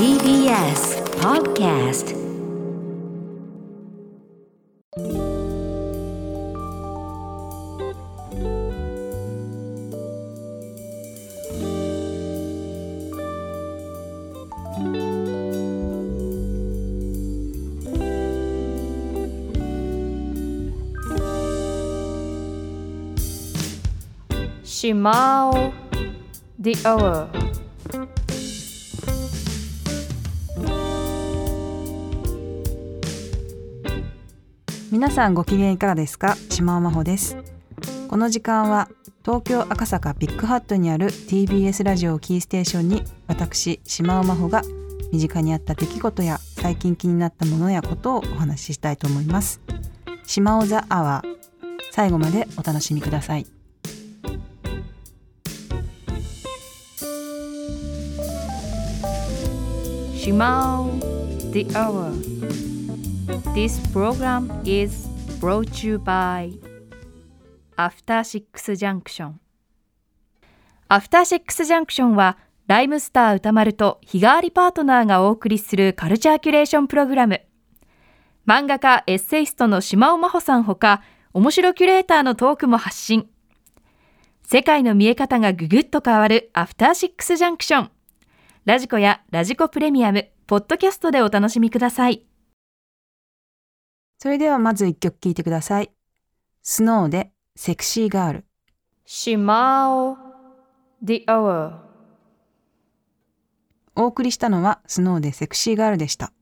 TBS Podcast しまお The Hour 皆さんご機嫌いかがですか？島尾真帆です。この時間は東京赤坂ビッグハットにある TBS ラジオをキーステーションに私島尾真帆が身近にあった出来事や最近気になったものやことをお話ししたいと思います。島尾ザアワー最後までお楽しみください。しまお The Hour This program is brought to you by After Six Junction. After Six Junction はライムスター歌丸と日替わりパートナーがお送りするカルチャーキュレーションプログラム。漫画家エッセイストの島尾真帆さんほか面白キュレーターのトークも発信。世界の見え方がぐぐっと変わるアフターシックスジャンクションラジコやラジコプレミアム、ポッドキャストでお楽しみください。それではまず一曲聴いてください。スノーでセクシーガールしまお The Hour お送りしたのはスノーでセクシーガールでした。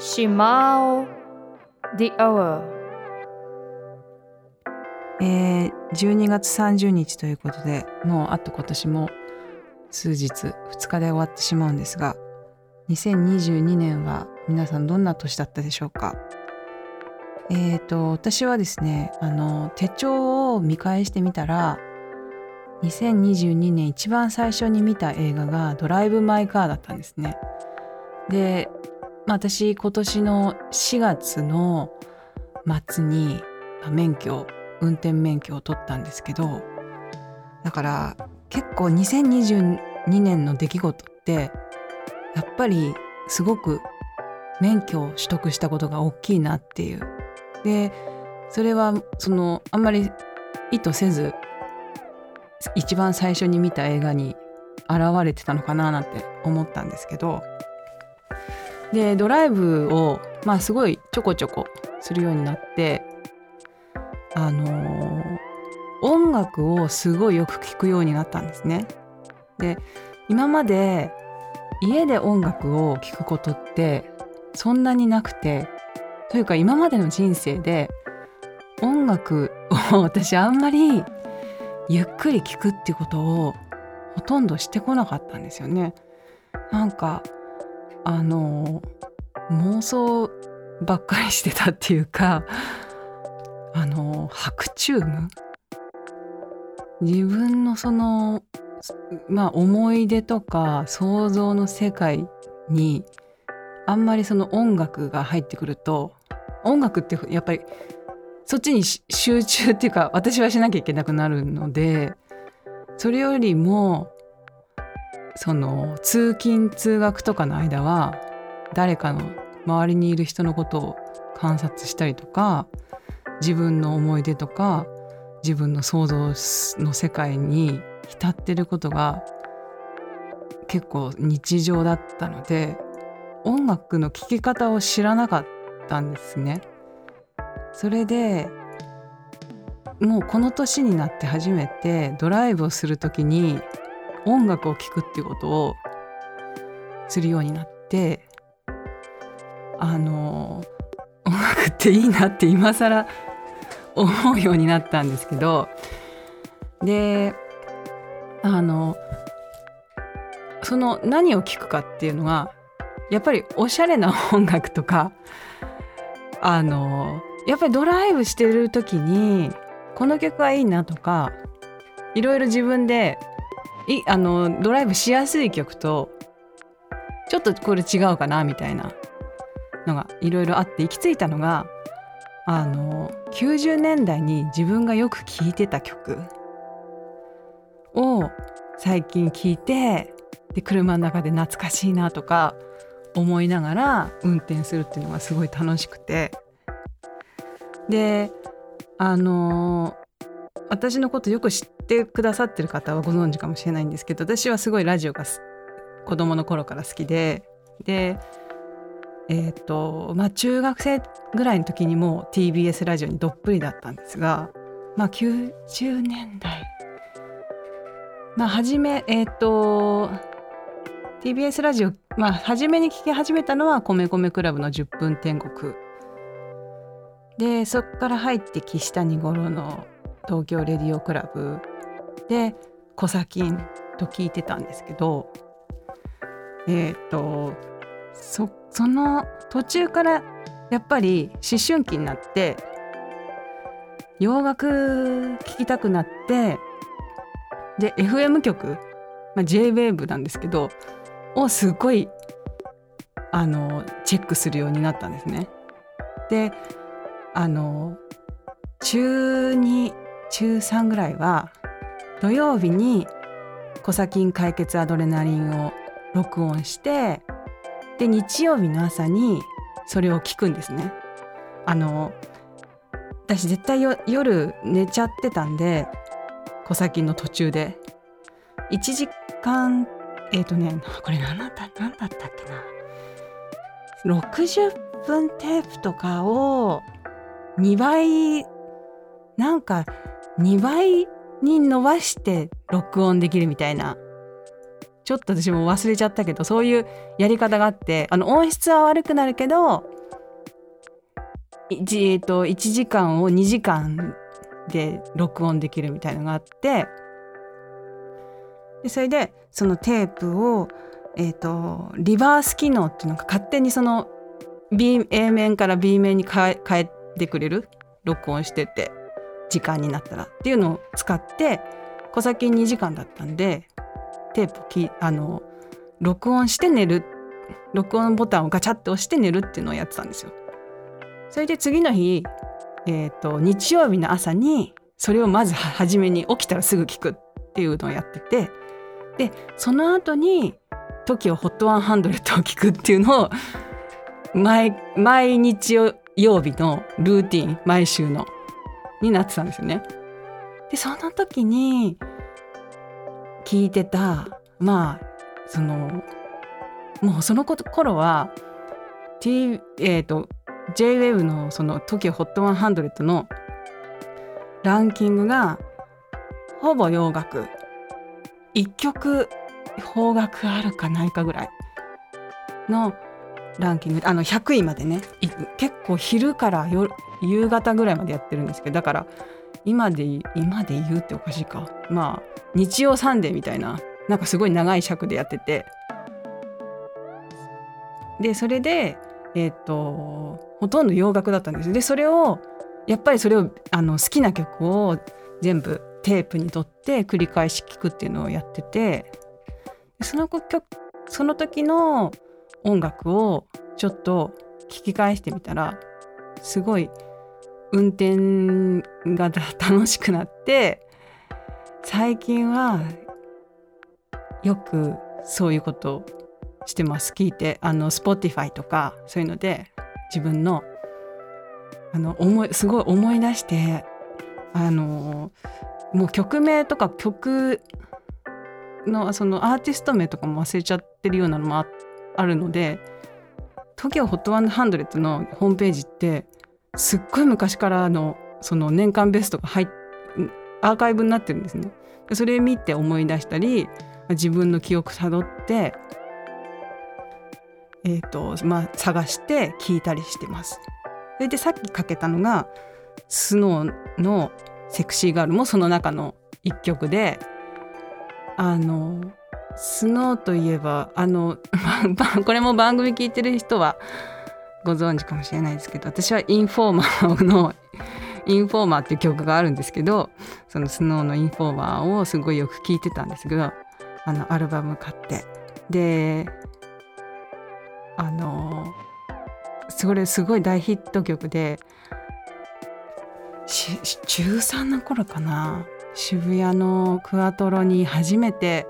しまお The Hour えー、12月30日ということでもうあと今年も数日2日で終わってしまうんですが2022年は皆さんどんな年だったでしょうか？えーと私はですねあの手帳を見返してみたら2022年一番最初に見た映画が「ドライブ・マイ・カー」だったんですね。で、まあ、私今年の4月の末にま免許運転免許を取ったんですけどだから結構2022 2年の出来事ってやっぱりすごく免許を取得したことが大きいなっていうでそれはそのあんまり意図せず一番最初に見た映画に現れてたのかななんて思ったんですけどでドライブをまあすごいちょこちょこするようになってあのー音楽をすごいよく聴くようになったんですね。で今まで家で音楽を聴くことってそんなになくてというか今までの人生で音楽を 私あんまりゆっくり聴くってことをほとんどしてこなかったんですよね。なんかあの妄想ばっかりしてたっていうかあの白チューム自分のそのまあ思い出とか想像の世界にあんまりその音楽が入ってくると音楽ってやっぱりそっちに集中っていうか私はしなきゃいけなくなるのでそれよりもその通勤通学とかの間は誰かの周りにいる人のことを観察したりとか自分の思い出とか自分の想像の世界に浸ってることが結構日常だったので音楽の聴き方を知らなかったんですね。それでもうこの年になって初めてドライブをする時に音楽を聴くっていうことをするようになってあの音楽っていいなって今更思うようになったんですけどであのその何を聴くかっていうのがやっぱりおしゃれな音楽とかあのやっぱりドライブしてる時にこの曲はいいなとかいろいろ自分でいあのドライブしやすい曲とちょっとこれ違うかなみたいなのがいろいろあって行き着いたのがあの90年代に自分がよく聴いてた曲。を最近聴いてで車の中で懐かしいなとか思いながら運転するっていうのがすごい楽しくて。であの私のことよく知ってくださってる方はご存知かもしれないんですけど私はすごいラジオが子供の頃から好きで。でえっ、ー、とまあ中学生ぐらいの時にも TBS ラジオにどっぷりだったんですがまあ90年代まあ初めえっ、ー、と TBS ラジオまあ初めに聞き始めたのは米米クラブの10分天国。でそっから入って岸谷五郎の東京レディオクラブ。で「コサキン」と聞いてたんですけどえっ、ー、とそその途中からやっぱり思春期になって洋楽聴きたくなってで FM 局、まあ、JWAVE なんですけどをすごいあのチェックするようになったんですね。であの中2中3ぐらいは土曜日に「コサキン解決アドレナリン」を録音してで日曜日の朝にそれを聞くんですね。あの私絶対夜寝ちゃってたんで小先の途中で。1時間えっ、ー、とねこれ何だった何だったっけな。60分テープとかを2倍なんか2倍に伸ばして録音できるみたいな。ちょっと私も忘れちゃったけどそういうやり方があってあの音質は悪くなるけど 1,、えー、と1時間を2時間で録音できるみたいのがあって。でそれでそのテープを、えーと、リバース機能っていうのが勝手にその B A 面から B 面に変え変えてくれる？録音してて時間になったら。っていうのを使って小先2時間だったんでテープきあの録音して寝る録音ボタンをガチャッと押して寝るっていうのをやってたんですよ。それで次の日、えーと、日曜日の朝にそれをまず初めに起きたらすぐ聞くっていうのをやっててでその後に TOKIOHOT100 を聞くっていうのを毎毎日曜日のルーティン毎週のになってたんですよね。でその時に聞いてたまあそのもうその頃は、T えーと、JWAVE のその TOKIOHOT100 のランキングがほぼ洋楽。1曲邦楽あるかないかぐらいのランキング。あの100位までね。結構昼から夜夕方ぐらいまでやってるんですけどだから今で今で言うっておかしいか。まあ日曜サンデーみたいななんかすごい長い尺でやってて。でそれでえっ、ー、とほとんど洋楽だったんです。でそれをやっぱりそれをあの好きな曲を全部テープに取って繰り返し聴くっていうのをやっててその曲その時の音楽をちょっと聞き返してみたらすごい運転が楽しくなって最近はよくそういうことをしてます。聞いてあの Spotify とかそういうので自分のあの思いすごい思い出してあのもう曲名とか曲のそのアーティスト名とかも忘れちゃってるようなのもあるので TOKIOHOT100 のホームページってすっごい昔からのその年間ベストが入っアーカイブになってるんですね。それ見て思い出したり自分の記憶たどってえーとまあ、探して聞いたりしてます。それでさっきかけたのがスノーの「セクシーガール」もその中の一曲であのスノーといえばあの これも番組聞いてる人はご存知かもしれないですけど私はインフォーマーのインフォーマーっていう曲があるんですけどそのスノーのインフォーマーをすごいよく聴いてたんですけどあのアルバム買ってであのそれすごい大ヒット曲でし中3の頃かな。渋谷のクアトロに初めて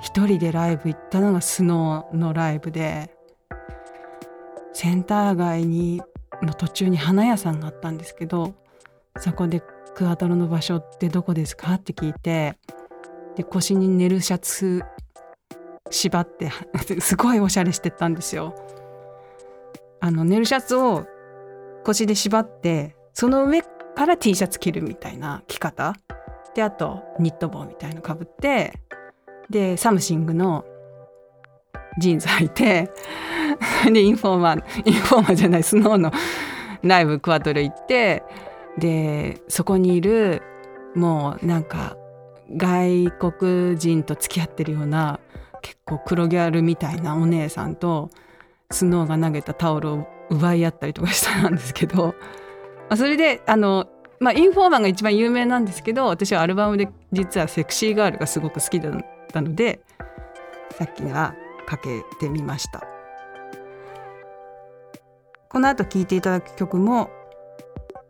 一人でライブ行ったのがスノーのライブでセンター街にの途中に花屋さんがあったんですけどそこでクアトロの場所ってどこですか？って聞いてで腰にネルシャツ縛って すごいおしゃれしてたんですよ。あのネルシャツを腰で縛ってその上から T シャツ着るみたいな着方であとニット帽みたいのかぶってでサムシングのジーンズ履いて でインフォーマーインフォーマーじゃないスノーのライブクワトル行ってでそこにいるもうなんか外国人と付き合ってるような結構黒ギャルみたいなお姉さんとスノーが投げたタオルを奪い合ったりとかしたんですけど まあそれであの、まあ、インフォーマンが一番有名なんですけど私はアルバムで実はセクシーガールがすごく好きだったのでさっきはかけてみました。この後聴いていただく曲も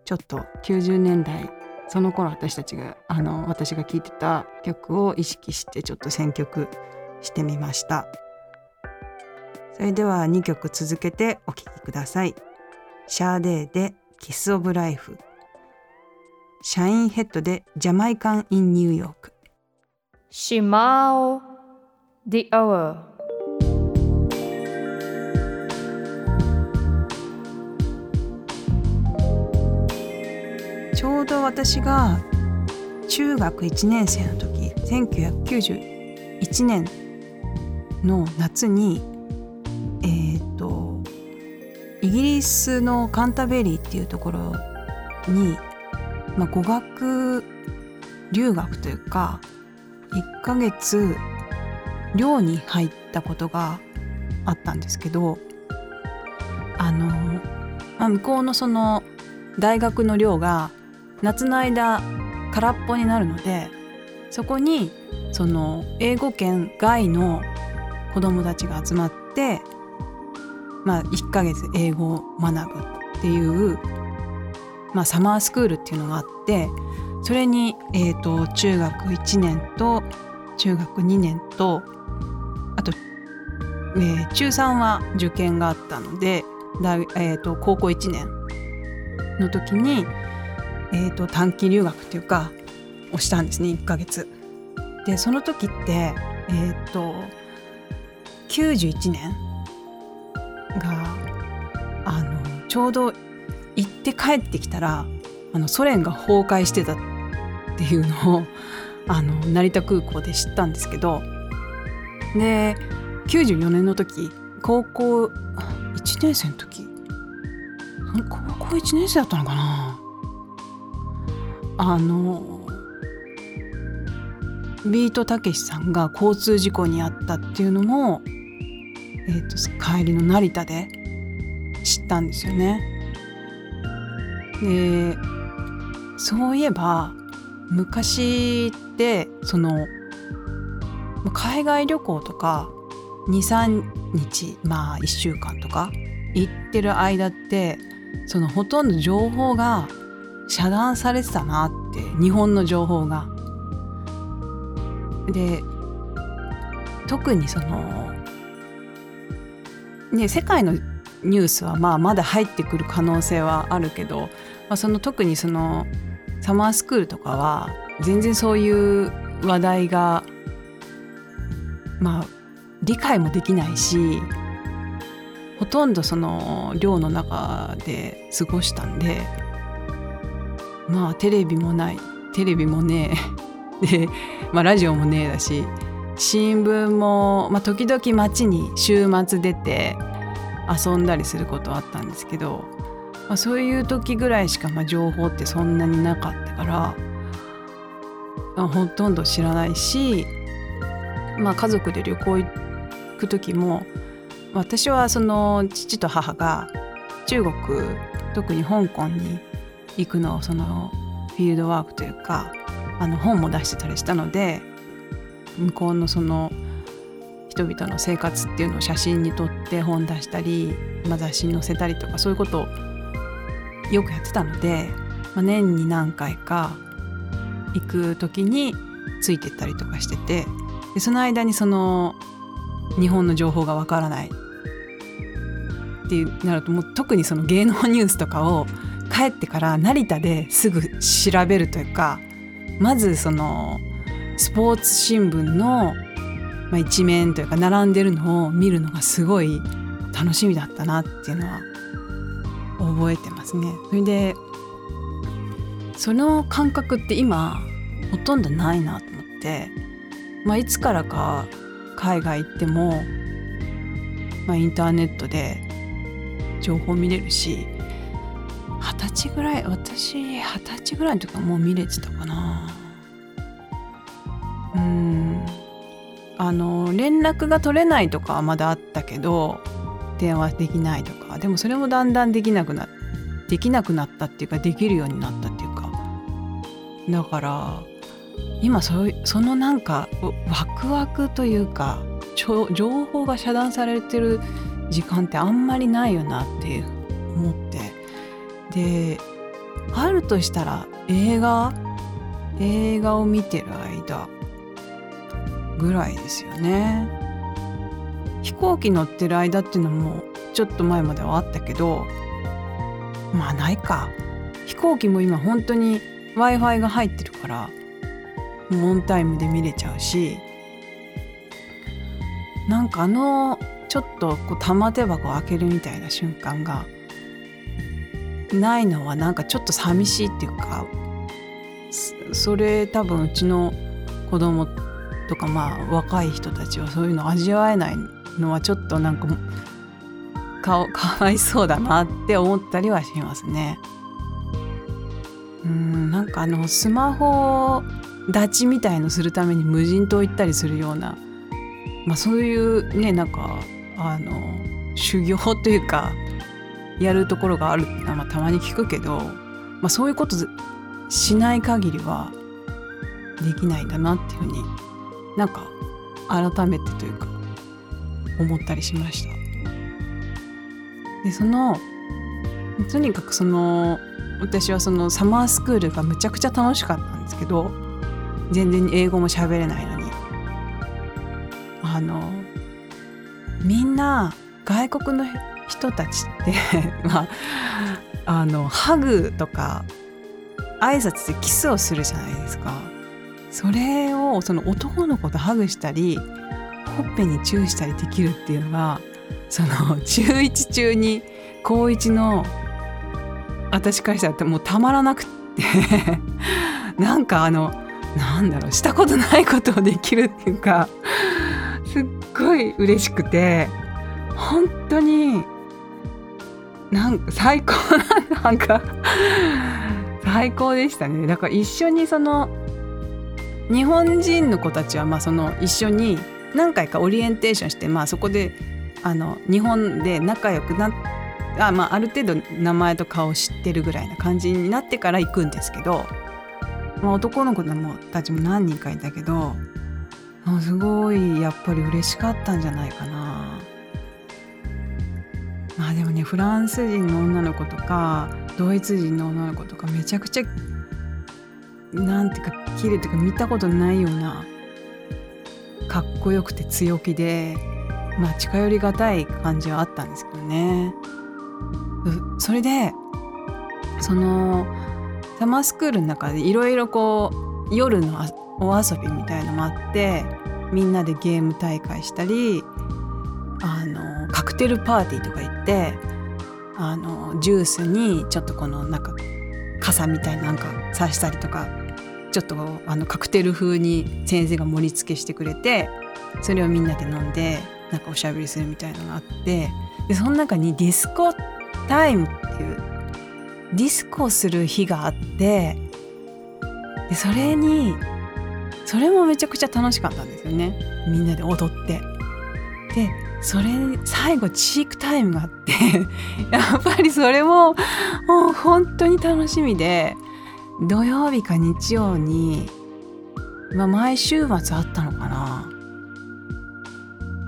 ちょっと90年代その頃私たちがあの私が聴いてた曲を意識してちょっと選曲してみました。それでは2曲続けてお聴きください。シャーデーで Kiss of Life。シャインヘッドで Jamaican in New York。シマオ The Hour ちょうど私が中学1年生の時1991年の夏にえっ、ー、とイギリスのカンタベリーっていうところに、まあ、語学留学というか1ヶ月寮に入ったことがあったんですけどあの、まあ、向こうのその大学の寮が夏の間空っぽになるのでそこにその英語圏外の子どもたちが集まって、まあ、1ヶ月英語を学ぶっていう、まあ、サマースクールっていうのがあってそれに、えーと、中学1年と中学2年とあと、えー、中3は受験があったのでだ、えーと高校1年の時にえーと、短期留学っていうかをしたんですね1ヶ月。でその時ってえっ、ー、と91年があのちょうど行って帰ってきたらあのソ連が崩壊してたっていうのをあの成田空港で知ったんですけどで94年の時高校1年生の時高校1年生だったのかな？あのビートたけしさんが交通事故に遭ったっていうのも、えーと、帰りの成田で知ったんですよね。でそういえば昔ってその海外旅行とか23日まあ1週間とか行ってる間ってそのほとんど情報が遮断されてたなって日本の情報が。で特にそのね世界のニュースはまあまだ入ってくる可能性はあるけど、まあ、その特にそのサマースクールとかは全然そういう話題がまあ理解もできないしほとんどその寮の中で過ごしたんでまあテレビもないテレビもねえで、まあ、ラジオもねえだし新聞も、まあ、時々街に週末出て遊んだりすることはあったんですけど、まあ、そういう時ぐらいしか、まあ、情報ってそんなになかったから、まあ、ほとんど知らないし、まあ、家族で旅行行く時も私はその父と母が中国特に香港に行くのをそのフィールドワークというかあの本も出してたりしたので向こうのその人々の生活っていうのを写真に撮って本出したり、まあ、雑誌に載せたりとかそういうことをよくやってたのでまあ、年に何回か行く時についてったりとかしててでその間にその日本の情報がわからないってなるともう特にその芸能ニュースとかを帰ってから成田ですぐ調べるというかまずそのスポーツ新聞の、まあ、一面というか並んでるのを見るのがすごい楽しみだったなっていうのは覚えてますね。それでその感覚って今ほとんどないなと思って、まあ、いつからか海外行っても、まあ、インターネットで情報見れるし二十歳ぐらい私二十歳ぐらいの時はもう見れてたかなうん。あの連絡が取れないとかはまだあったけど電話できないとか。でもそれもだんだんできなくなできなくなったっていうかできるようになったっていうか。だから今そそのなんかワクワクというか情報が遮断されてる時間ってあんまりないよなって思って。であるとしたら映画？映画を見てる間。ぐらいですよね。飛行機乗ってる間っていうのもちょっと前まではあったけどまあないか。飛行機も今本当に w i f i が入ってるからオンタイムで見れちゃうしなんかあのちょっとこう玉手箱を開けるみたいな瞬間がないのはなんかちょっと寂しいっていうかそれ多分うちの子供とかまあ若い人たちはそういうの味わえないのはちょっとなんかか かわいそうだなって思ったりはしますね。うんなんかあのスマホ立ちみたいのするために無人島行ったりするような、まあ、そういうねなんかあの修行というかやるところがあるってのはまあたまに聞くけど、まあ、そういうことしない限りはできないんだなっていうふうになんか改めてというか思ったりしました。でそのとにかくその私はそのサマースクールがむちゃくちゃ楽しかったんですけど全然英語も喋れないのにあのみんな外国の人たちって まああのハグとか挨拶でキスをするじゃないですかそれをその男の子とハグしたりほっぺにチューしたりできるっていうのがその 中1中2高1の私からしたらもうたまらなくって なんかあのなんだろうしたことないことをできるっていうかすっごい嬉しくて本当になんか最高ななんか最高でしたね。だから一緒にその日本人の子たちはまあその一緒に何回かオリエンテーションしてまあそこであの日本で仲良くなあ,、まあ、ある程度名前と顔を知ってるぐらいな感じになってから行くんですけどまあ、男の子もたちも何人かいたけどもうすごいやっぱり嬉しかったんじゃないかな。まあでもねフランス人の女の子とかドイツ人の女の子とかめちゃくちゃなんていうか綺麗っていうか見たことないようなかっこよくて強気でまあ近寄りがたい感じはあったんですけどね。それでそのサマースクールの中でいろいろこう夜のお遊びみたいのもあってみんなでゲーム大会したりあのカクテルパーティーとか行ってあのジュースにちょっとこのなんか傘みたいななんか刺したりとかちょっとあのカクテル風に先生が盛り付けしてくれてそれをみんなで飲んでなんかおしゃべりするみたいなのがあってでその中にディスコタイムっていうディスコする日があってでそれにそれもめちゃくちゃ楽しかったんですよね。みんなで踊って。でそれ最後チークタイムがあって やっぱりそれももう本当に楽しみで土曜日か日曜に、まあ、毎週末あったのかな。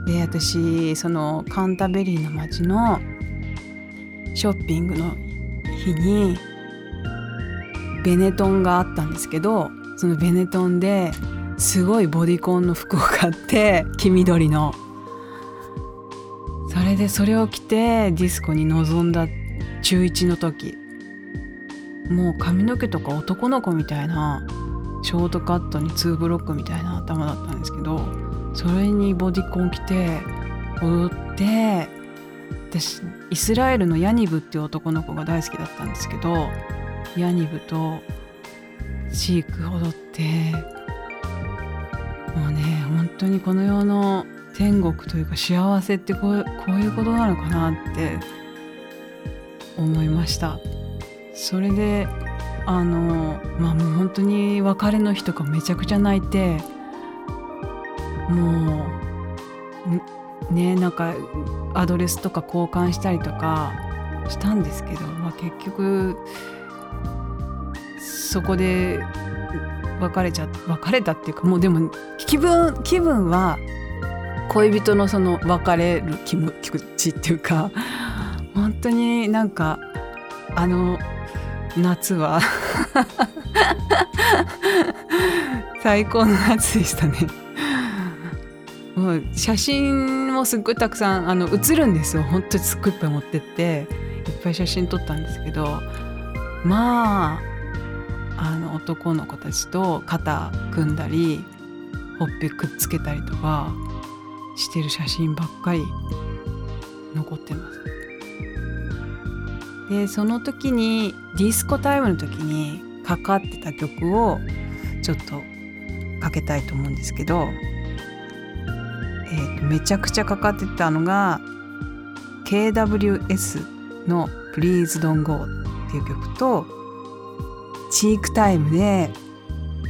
で私そのカンタベリーの街のショッピングの日にベネトンがあったんですけどそのベネトンですごいボディコンの服を買って黄緑の。それでそれを着てディスコに臨んだ中1の時。もう髪の毛とか男の子みたいなショートカットに2ブロックみたいな頭だったんですけどそれにボディコン着て踊って私イスラエルのヤニブっていう男の子が大好きだったんですけどヤニブとチーク踊ってもうね本当にこの世の天国というか幸せってこうこういうことなのかなって思いました。それであのまあもう本当に別れの日とかめちゃくちゃ泣いてもうねなんかアドレスとか交換したりとかしたんですけど、まあ、結局そこで別れちゃ別れたっていうかもうでも気分気分は恋人のその別れる気持ちっていうか本当になんかあの夏は最高の夏でしたね。もう写真もすっごいたくさんあの写るんですよ本当にすっごいいっぱい持ってっていっぱい写真撮ったんですけどまああの男の子たちと肩組んだりほっぺくっつけたりとかしてる写真ばっかり残ってます。でその時にディスコタイムの時にかかってた曲をちょっとかけたいと思うんですけど、えーとめちゃくちゃかかってたのが KWS の「Please Don't Go」っていう曲とチークタイムで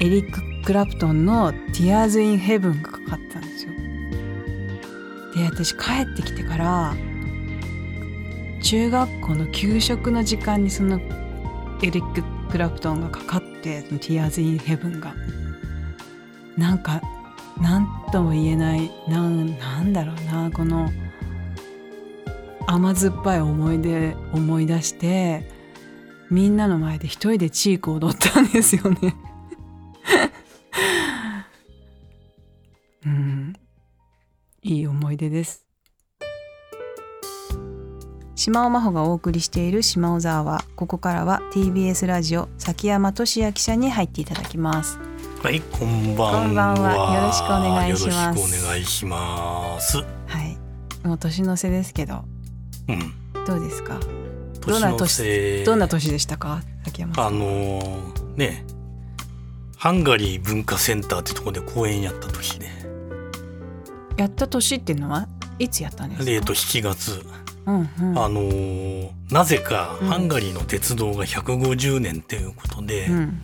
エリック・クラプトンの「Tears in Heaven」がかかったんですよ。で私帰ってきてから中学校の給食の時間にそのエリック・クラプトンがかかって「Tears in Heaven」が。なんか何とも言えないなんなんだろうなこの甘酸っぱい思い出思い出してみんなの前で一人でチーク踊ったんですよね。うん。いい思い出です。島尾真帆がお送りしている島尾沢はここからは TBS ラジオ崎山俊也記者に入っていただきます。はい、こんばんは。こんばんは。よろしくお願いします。よろしくお願いします。はい。もう年の瀬ですけどうん。どうですか？どんな年どんな年でしたか？崎山あのーね、ハンガリー文化センターってところで公演やった年で、やった年っていうのはいつやったんですか？でえっと7月、うんうん。あのーなぜかうん。ハンガリーの鉄道が150年っていうことで、うん。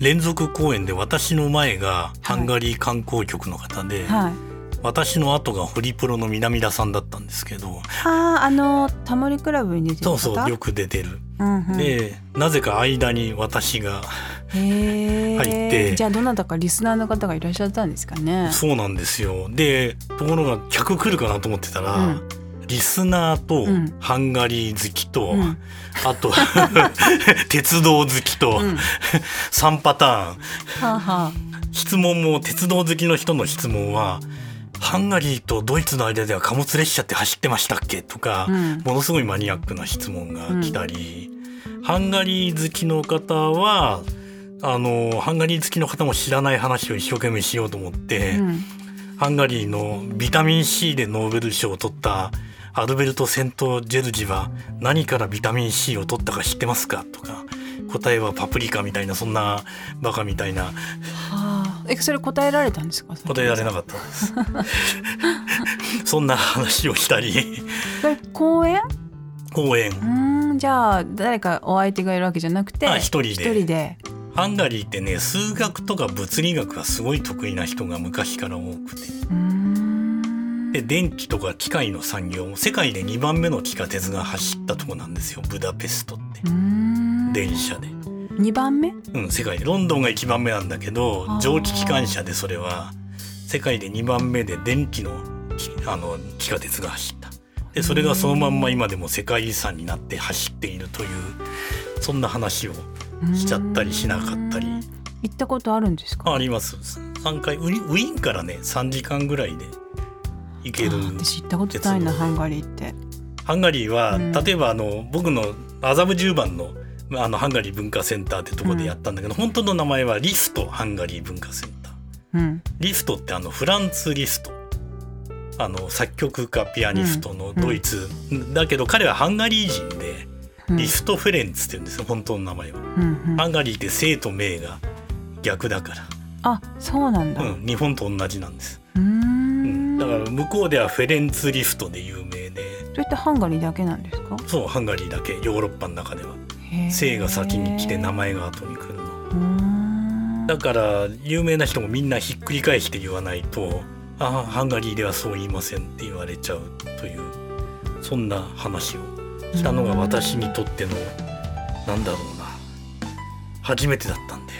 連続公演で私の前がハンガリー観光局の方で、はい。私の後がホリプロの南田さんだったんですけど、あああのタモリクラブに出てるそ方うそうよく出てる。うんうん、でなぜか間に私が入って。じゃあどなたかリスナーの方がいらっしゃったんですかね？そうなんですよ。でところが客来るかなと思ってたら、うんリスナーとうん。ハンガリー好きと、うん。あと 鉄道好きと、うん。3パターン。はあは質問も鉄道好きの人の質問はハンガリーとドイツの間では貨物列車って走ってましたっけとか、うん。ものすごいマニアックな質問が来たり、ハンガリー好きの方はあのハンガリー好きの方も知らない話を一生懸命しようと思って、あ、うん、ハンガリーのビタミン C でノーベル賞を取ったアルベルト・セント・ジェルジは何からビタミン C を取ったか知ってますか？とか答えはパプリカみたいなそんなバカみたいな。はあ。えそれ答えられたんですか？答えられなかったです。そんな話をしたり。公演公演うーんじゃあ誰かお相手がいるわけじゃなくてあ一人で。一人で。ハンガリーってね数学とか物理学がすごい得意な人が昔から多くて。うーんで電気とか機械の産業も世界で2番目の地下鉄が走ったとこなんですよ。ブダペストって。電車で。二番目？うん、世界で。ロンドンが1番目なんだけど蒸気機関車でそれは世界で2番目で電気のきあの地下鉄が走った。でそれがそのまんま今でも世界遺産になって走っているというそんな話をしちゃったりしなかったり。うん行ったことあるんですか？あります。3回ウィーンからね3時間ぐらいで行けるあ私行ったことないなハンガリーって。ハンガリーは、うん。例えばあの僕の麻布十番のあのハンガリー文化センターってとこでやったんだけど、本当の名前はリストハンガリー文化センター。うん。リストってあのフランツ・リスト。あの作曲家ピアニストのドイツ、だけど彼はハンガリー人でうん。リスト・フェレンツって言うんですよ本当の名前は。うんうん。ハンガリーって生と名が逆だから、あそうなんだ。ううん、日本と同じなんです、ーうん向こうではフェレンツ・リストで有名で。それってハンガリーだけなんですか？そうハンガリーだけヨーロッパの中では。へー。生が先に来て名前が後に来るの。だから有名な人もみんなひっくり返して言わないと「ああハンガリーではそう言いません」って言われちゃうというそんな話をしたのが私にとってのなんだろうな。初めてだったんで。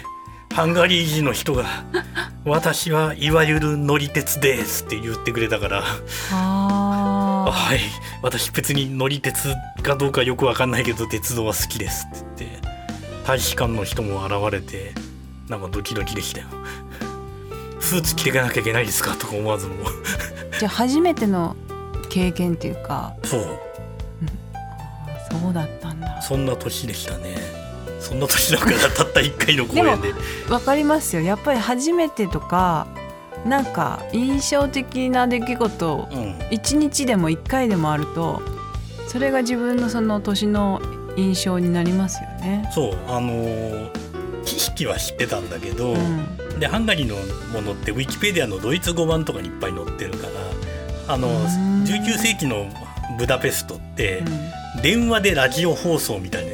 ハンガリー人の人が「私はいわゆる乗り鉄です」って言ってくれたから「ああはい。私別に乗り鉄かどうかよくわかんないけど鉄道は好きです」って言って。大使館の人も現れてなんかドキドキでしたよ。スーツ着ていかなきゃいけないですかとか思わずもーじゃあ初めての経験っていうか。そう。そうだったんだ。そんな年でしたねそんな年だからたった1回の公演で。わかりますよ。やっぱり初めてとかなんか印象的な出来事うん。一日でも一回でもあるとそれが自分のその年の印象になりますよね。そうあのー知識は知ってたんだけど、うん。でハンガリーのものってウィキペディアのドイツ語版とかにいっぱい載ってるからあのうん。19世紀のブダペストってう電話でラジオ放送みたいな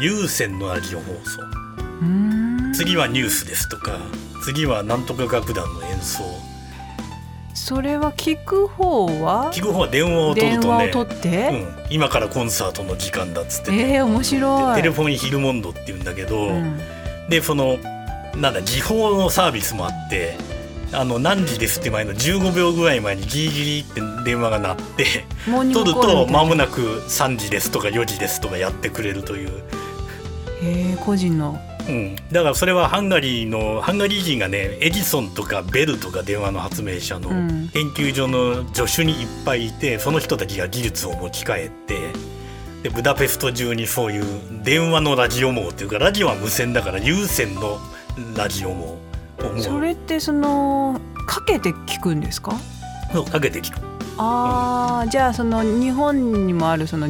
有線のラジオ放送。ん、次はニュースですとか次はなんとか楽団の演奏。それは聞く方は？聞く方は電話を取るとね電話を取って、うん、今からコンサートの時間だっつって、えー、面白い。テレフォンヒルモンドって言うんだけど、うん。でそのなんだ時報のサービスもあってあの何時ですって前の15秒ぐらい前にギリギリって電話が鳴って取ると間もなく3時ですとか4時ですとかやってくれるという、へえ個人の。うん、だからそれはハンガリーのハンガリー人がねエジソンとかベルとか電話の発明者のうん。研究所の助手にいっぱいいてその人たちが技術を持ち帰ってでブダペスト中にそういう電話のラジオ網っていうかラジオは無線だから有線のラジオ網それってそのかけて聞くんですか？そうかけて聞く。あーじゃあその日本にもあるその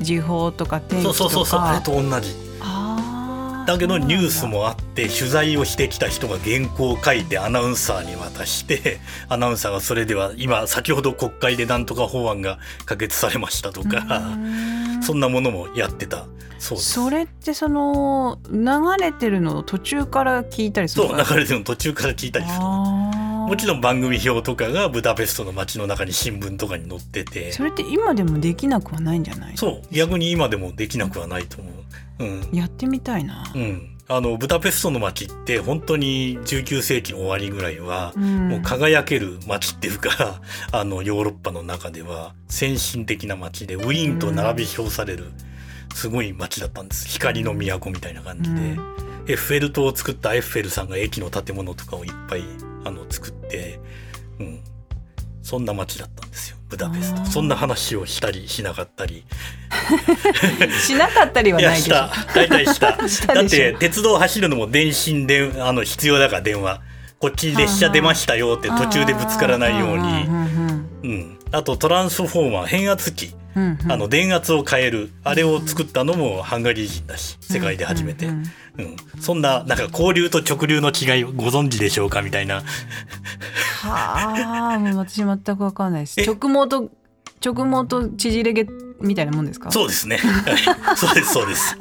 時報とか天気とか。そうそうそうそうあれと同じだけどニュースもあって取材をしてきた人が原稿を書いてアナウンサーに渡してアナウンサーがそれでは今先ほど国会でなんとか法案が可決されましたとかうん。そんなものもやってたそうです。それってその流れてるのを途中から聞いたりするそう流れてるの途中から聞いたりするももちろん番組表とかがブダペストの街の中に新聞とかに載ってて。それって今でもできなくはないんじゃない？そう。逆に今でもできなくはないと思う。うん。やってみたいな。う、ん、あのブダペストの街って本当に19世紀の終わりぐらいは、うん。もう輝ける街っていうか あのヨーロッパの中では先進的な街でウィーンと並び称されるすごい街だったんです。光の都みたいな感じで、うん。エッフェル塔を作ったエッフェルさんが駅の建物とかをいっぱいあの作って、うん、そんな街だったんですよ。ブダペスト。そんな話をしたりしなかったり。しなかったりはないでしょした。大体した。だって鉄道走るのも電信であの必要だから電話。こっち列車出ましたよって途中でぶつからないように。にうん。あとトランスフォーマー変圧器うんうん。あの電圧を変える。あれを作ったのもハンガリー人だし世界で初めて、うんううん。そんななんか交流と直流の違いをご存知でしょうかみたいな。はあもう私全くわかんないです。え？直毛と直毛と縮れ毛みたいなもんですか？そうですね。はい。そうです、そうです。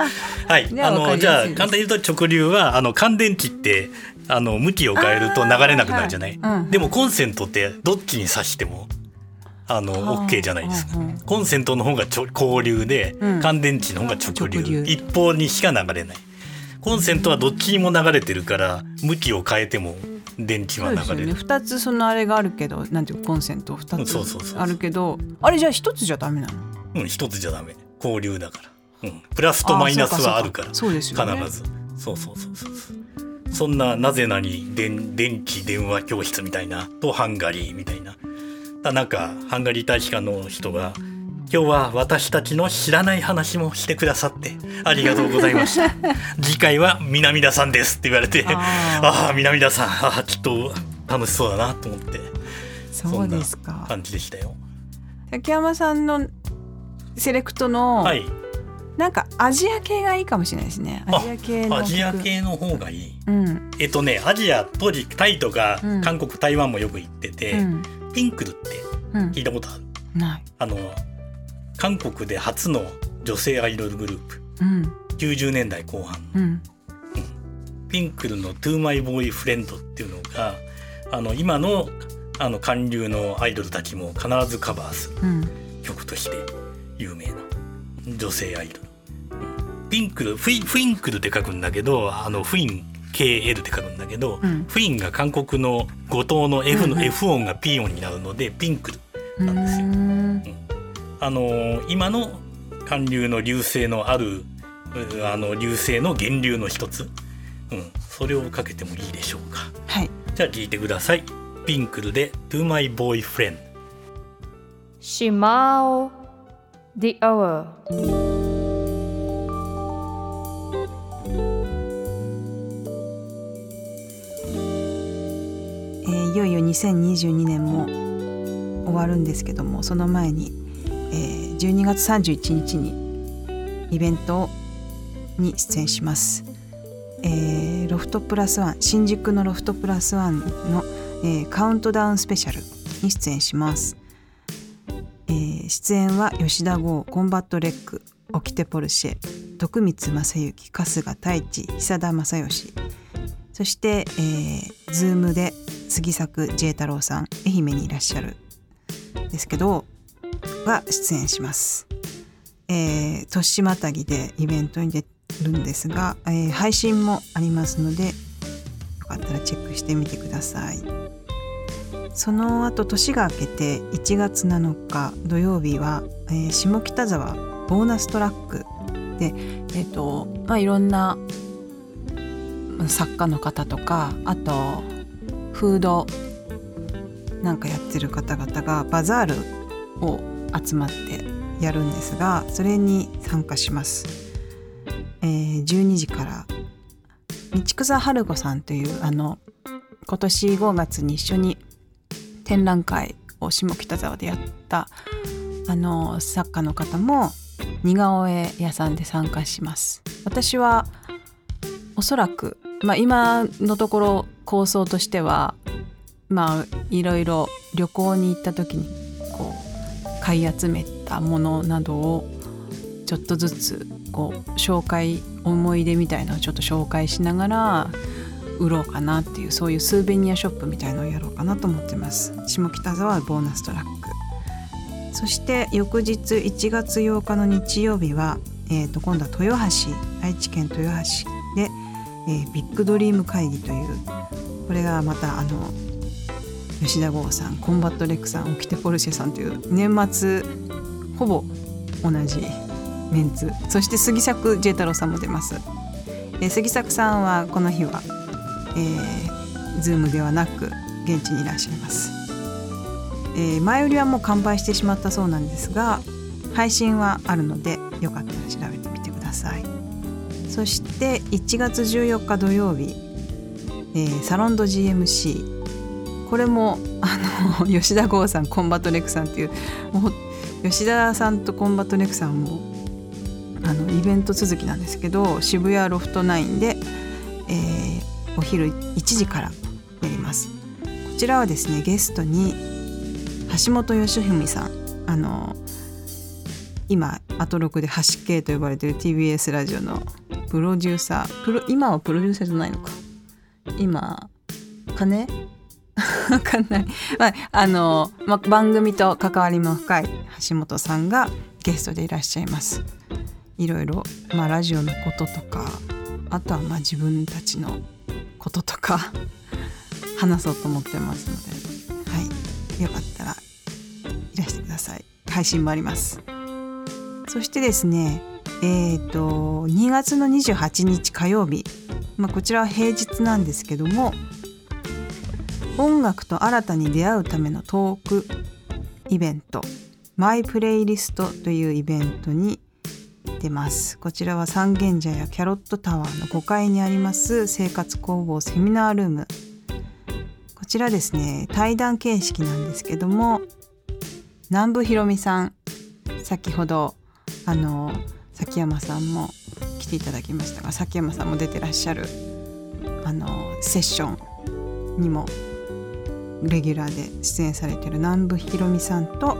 はい。ああの、じゃあ、簡単に言うと直流は、あの、乾電池って、あの、向きを変えると流れなくなるじゃない？あーはい。うん。でも、コンセントって、どっちに挿しても、あの、はあ OK じゃないですか。コンセントの方がちょ交流で、うん乾電池の方が直流。一方にしか流れない。コンセントはどっちにも流れてるから、向きを変えても電池は流れる。二つそのあれがあるけどなんていうかコンセント二つあるけどあれじゃあ一つじゃダメなの？うん、一つじゃダメ。交流だから。うん、プラスとマイナスはあるからそうですよね必ずそうそうそうそうそうそんななぜなに電電気電話教室みたいなとハンガリーみたいなだなんかハンガリー大使館の人が今日は私たちの知らない話もしてくださってありがとうございました。次回は南田さんですって言われてあー。ああ南田さんあーきっと楽しそうだなと思って。そうですか。感じでしたよ。竹山さんのセレクトの、はい。なんかアジア系がいいかもしれないですね。あアジア系の曲。アジア系の方がいい。うん。えっとねアジア当時タイとかうん。韓国、台湾もよく行ってて、うんピンクルってうん。聞いたことある。ない。あの韓国で初の女性アイドルグループ。うん。90年代後半うん。ピンクルの「To My Boyfriend」っていうのがあの今のあの韓流のアイドルたちも必ずカバーするうん。曲として有名な女性アイドル、うん。ピンクルフィフィンクルって書くんだけどあのフィン KL って書くんだけど、うん。フィンが韓国の語頭の F の F 音が P 音になるのでピンクルなんですよ。うーん。あのー今の韓流の流星のあるうあの流星の源流の一つ、うん、それをかけてもいいでしょうか。はい。じゃあ聞いてください。ピンクルで「To My Boyfriend しまお The Hour 2022年も終わるんですけどもその前に、えー12月31日にイベントに出演します、えーロフトプラスワン新宿のロフトプラスワンの、えーカウントダウンスペシャルに出演します、えー出演は吉田豪コンバット REC掟ポルシェ徳光正幸春日太一久田将義。そして、えー、ズームで杉作 J 太郎さん愛媛にいらっしゃるですけどが出演します。えー、年またぎでイベントに出るんですが、えー配信もありますのでよかったらチェックしてみてください。その後年が明けて1月7日土曜日は、えー下北沢ボーナストラックで、えーとまあ、いろんな作家の方とかあとフードなんかやってる方々がバザールを集まってやるんですがそれに参加します。えー12時から道草春子さんというあの今年5月に一緒に展覧会を下北沢でやったあの作家の方も似顔絵屋さんで参加します。私はおそらく、まあ、今のところ構想としてはまあいろいろ旅行に行った時にこう買い集めたものなどをちょっとずつこう紹介思い出みたいなのをちょっと紹介しながら売ろうかなっていうそういうスーベニアショップみたいのをやろうかなと思ってます。下北沢ボーナストラック。そして翌日1月8日の日曜日は、えー、と今度は豊橋愛知県豊橋で、えービッグドリーム会議というこれがまたあの吉田豪さんコンバット RECさん掟ポルシェさんという年末ほぼ同じメンツ。そして杉作 J 太郎さんも出ます、えー杉作さんはこの日は、えー、ズームではなく現地にいらっしゃいます、えー前売りはもう完売してしまったそうなんですが配信はあるのでよかったら調べてみてください。そして1月14日土曜日、えーサロンド GMC これもあの 吉田豪さんコンバット RECさんっていうもう吉田さんとコンバット RECさんもあのイベント続きなんですけど渋谷ロフト9で、えーお昼1時からやります。こちらはですねゲストに橋本義文さん。あの今アトロクで「橋系」と呼ばれている TBS ラジオのプロデューサープロ今はプロデューサーじゃないのか。今金？わかんない、まああのま、番組と関わりも深い橋本さんがゲストでいらっしゃいます。いろいろ、まあ、ラジオのこととかあとはまあ自分たちのこととか話そうと思ってますので、はい、よかったらいらしてください。配信もあります。そしてですねえー、と2月の28日火曜日、まあ、こちらは平日なんですけども音楽と新たに出会うためのトークイベント「マイプレイリスト」というイベントに出ます。こちらは三軒茶屋キャロットタワーの5階にあります生活工房セミナールーム。こちらですね対談形式なんですけども南部ひろみさん先ほどあの崎山さんも来ていただきましたが崎山さんも出てらっしゃるあのセッションにもレギュラーで出演されてる南部ひろみさんと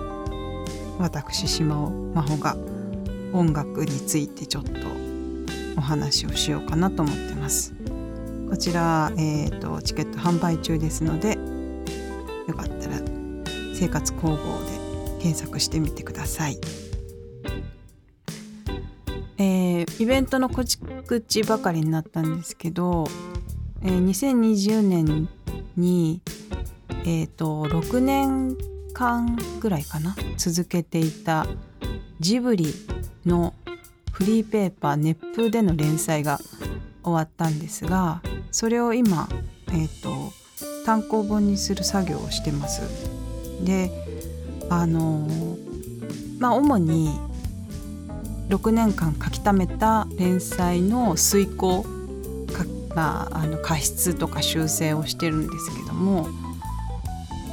私島尾真帆が音楽についてちょっとお話をしようかなと思ってます。こちら、えーと、チケット販売中ですのでよかったら生活工房で検索してみてください。イベントの告知ばかりになったんですけど、えー、2020年に、えーと、と6年間ぐらいかな続けていたジブリのフリーペーパー熱風での連載が終わったんですがそれを今、えーと、単行本にする作業をしてます。であのまあ主に6年間書き溜めた連載の遂行まあ、あの過失とか修正をしてるんですけども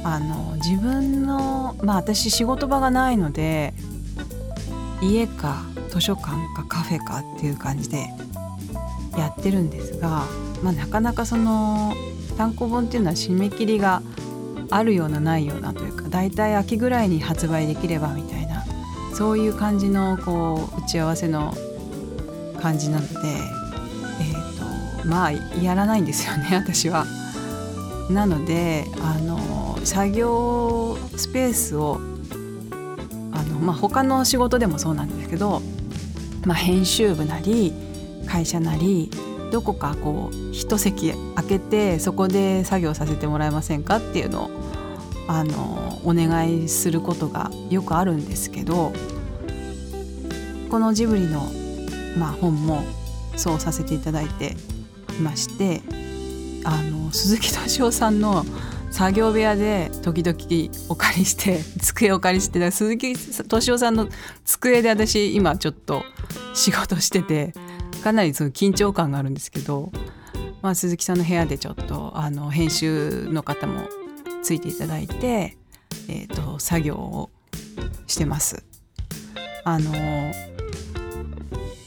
あの自分のまあ私仕事場がないので家か図書館かカフェかっていう感じでやってるんですが、まあ、なかなかその単行本っていうのは締め切りがあるようなないようなというかだいたい秋ぐらいに発売できればみたいなそういう感じのこう打ち合わせの感じなので、えーと、まあやらないんですよね 私は。なのであの作業スペースをあの、まあ、他の仕事でもそうなんですけど、まあ、編集部なり会社なりどこかこう一席空けてそこで作業させてもらえませんかっていうのをあのお願いすることがよくあるんですけどこのジブリの、まあ、本もそうさせていただいていましてあの鈴木敏夫さんの作業部屋で時々お借りして 机お借りして鈴木敏夫さんの机で私今ちょっと仕事しててかなりその緊張感があるんですけど、まあ、鈴木さんの部屋でちょっとあの編集の方もついていただいて、えーと、作業をしてます。あの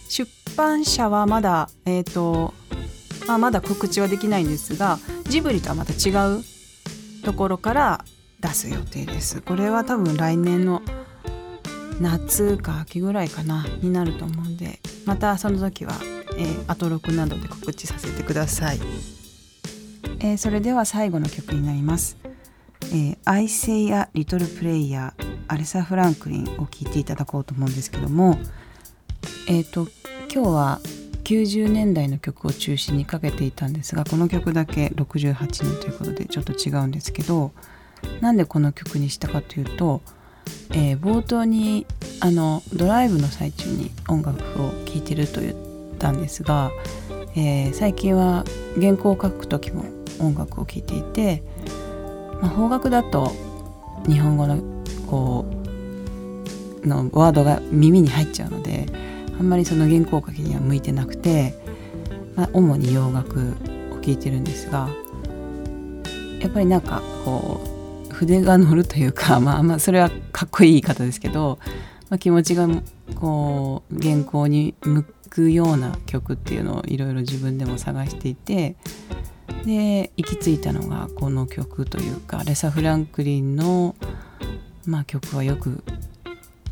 出版社はまだ、えーとまあ、まだ告知はできないんですがジブリとはまた違うところから出す予定です。これは多分来年の夏か秋ぐらいかなになると思うんでまたその時は、えー、アトロクなどで告知させてください、えー、それでは最後の曲になります「えー、I Say a Little Player」アレサ・フランクリンを聴いていただこうと思うんですけどもえっ、ー、と今日は90年代の曲を中心にかけていたんですがこの曲だけ68年ということでちょっと違うんですけどなんでこの曲にしたかというとえー、冒頭にあのドライブの最中に音楽を聴いてると言ったんですが、えー、最近は原稿を書く時も音楽を聴いていて、まあ、邦楽だと日本語のこうのワードが耳に入っちゃうのであんまりその原稿書きには向いてなくて、まあ、主に洋楽を聴いてるんですがやっぱりなんかこう筆が乗るというか、まあ、まあそれはかっこいい言い方ですけど、まあ、気持ちがこう原稿に向くような曲っていうのをいろいろ自分でも探していてで行き着いたのがこの曲というかレサ・フランクリンの、まあ、曲はよく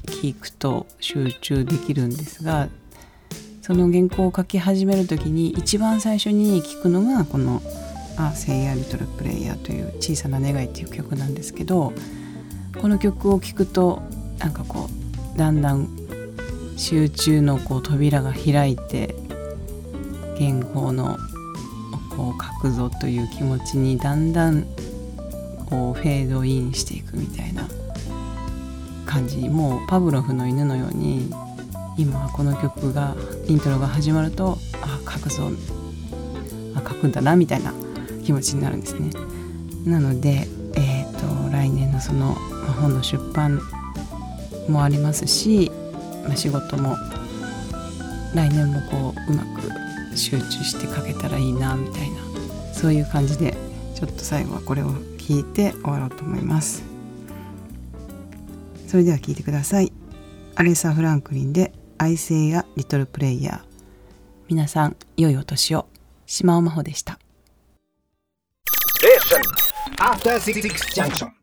聴くと集中できるんですがその原稿を書き始める時に一番最初に聴くのがこの「あ「聖夜リトルプレイヤー」という「小さな願い」っていう曲なんですけどこの曲を聴くとなんかこうだんだん集中のこう扉が開いて原稿のこう書くぞという気持ちにだんだんこうフェードインしていくみたいな感じもうパブロフの犬のように今この曲がイントロが始まるとあ書くぞあ書くんだなみたいな気持ちになるんですね。なので、えーと、来年のその、ま本の出版もありますし、まあ、仕事も来年もこううまく集中して書けたらいいなみたいなそういう感じでちょっと最後はこれを聞いて終わろうと思います。それでは聞いてください。アレサ・フランクリンで「愛声やリトルプレイヤー」皆さん良いお年を。島尾真帆でした。After Six Junction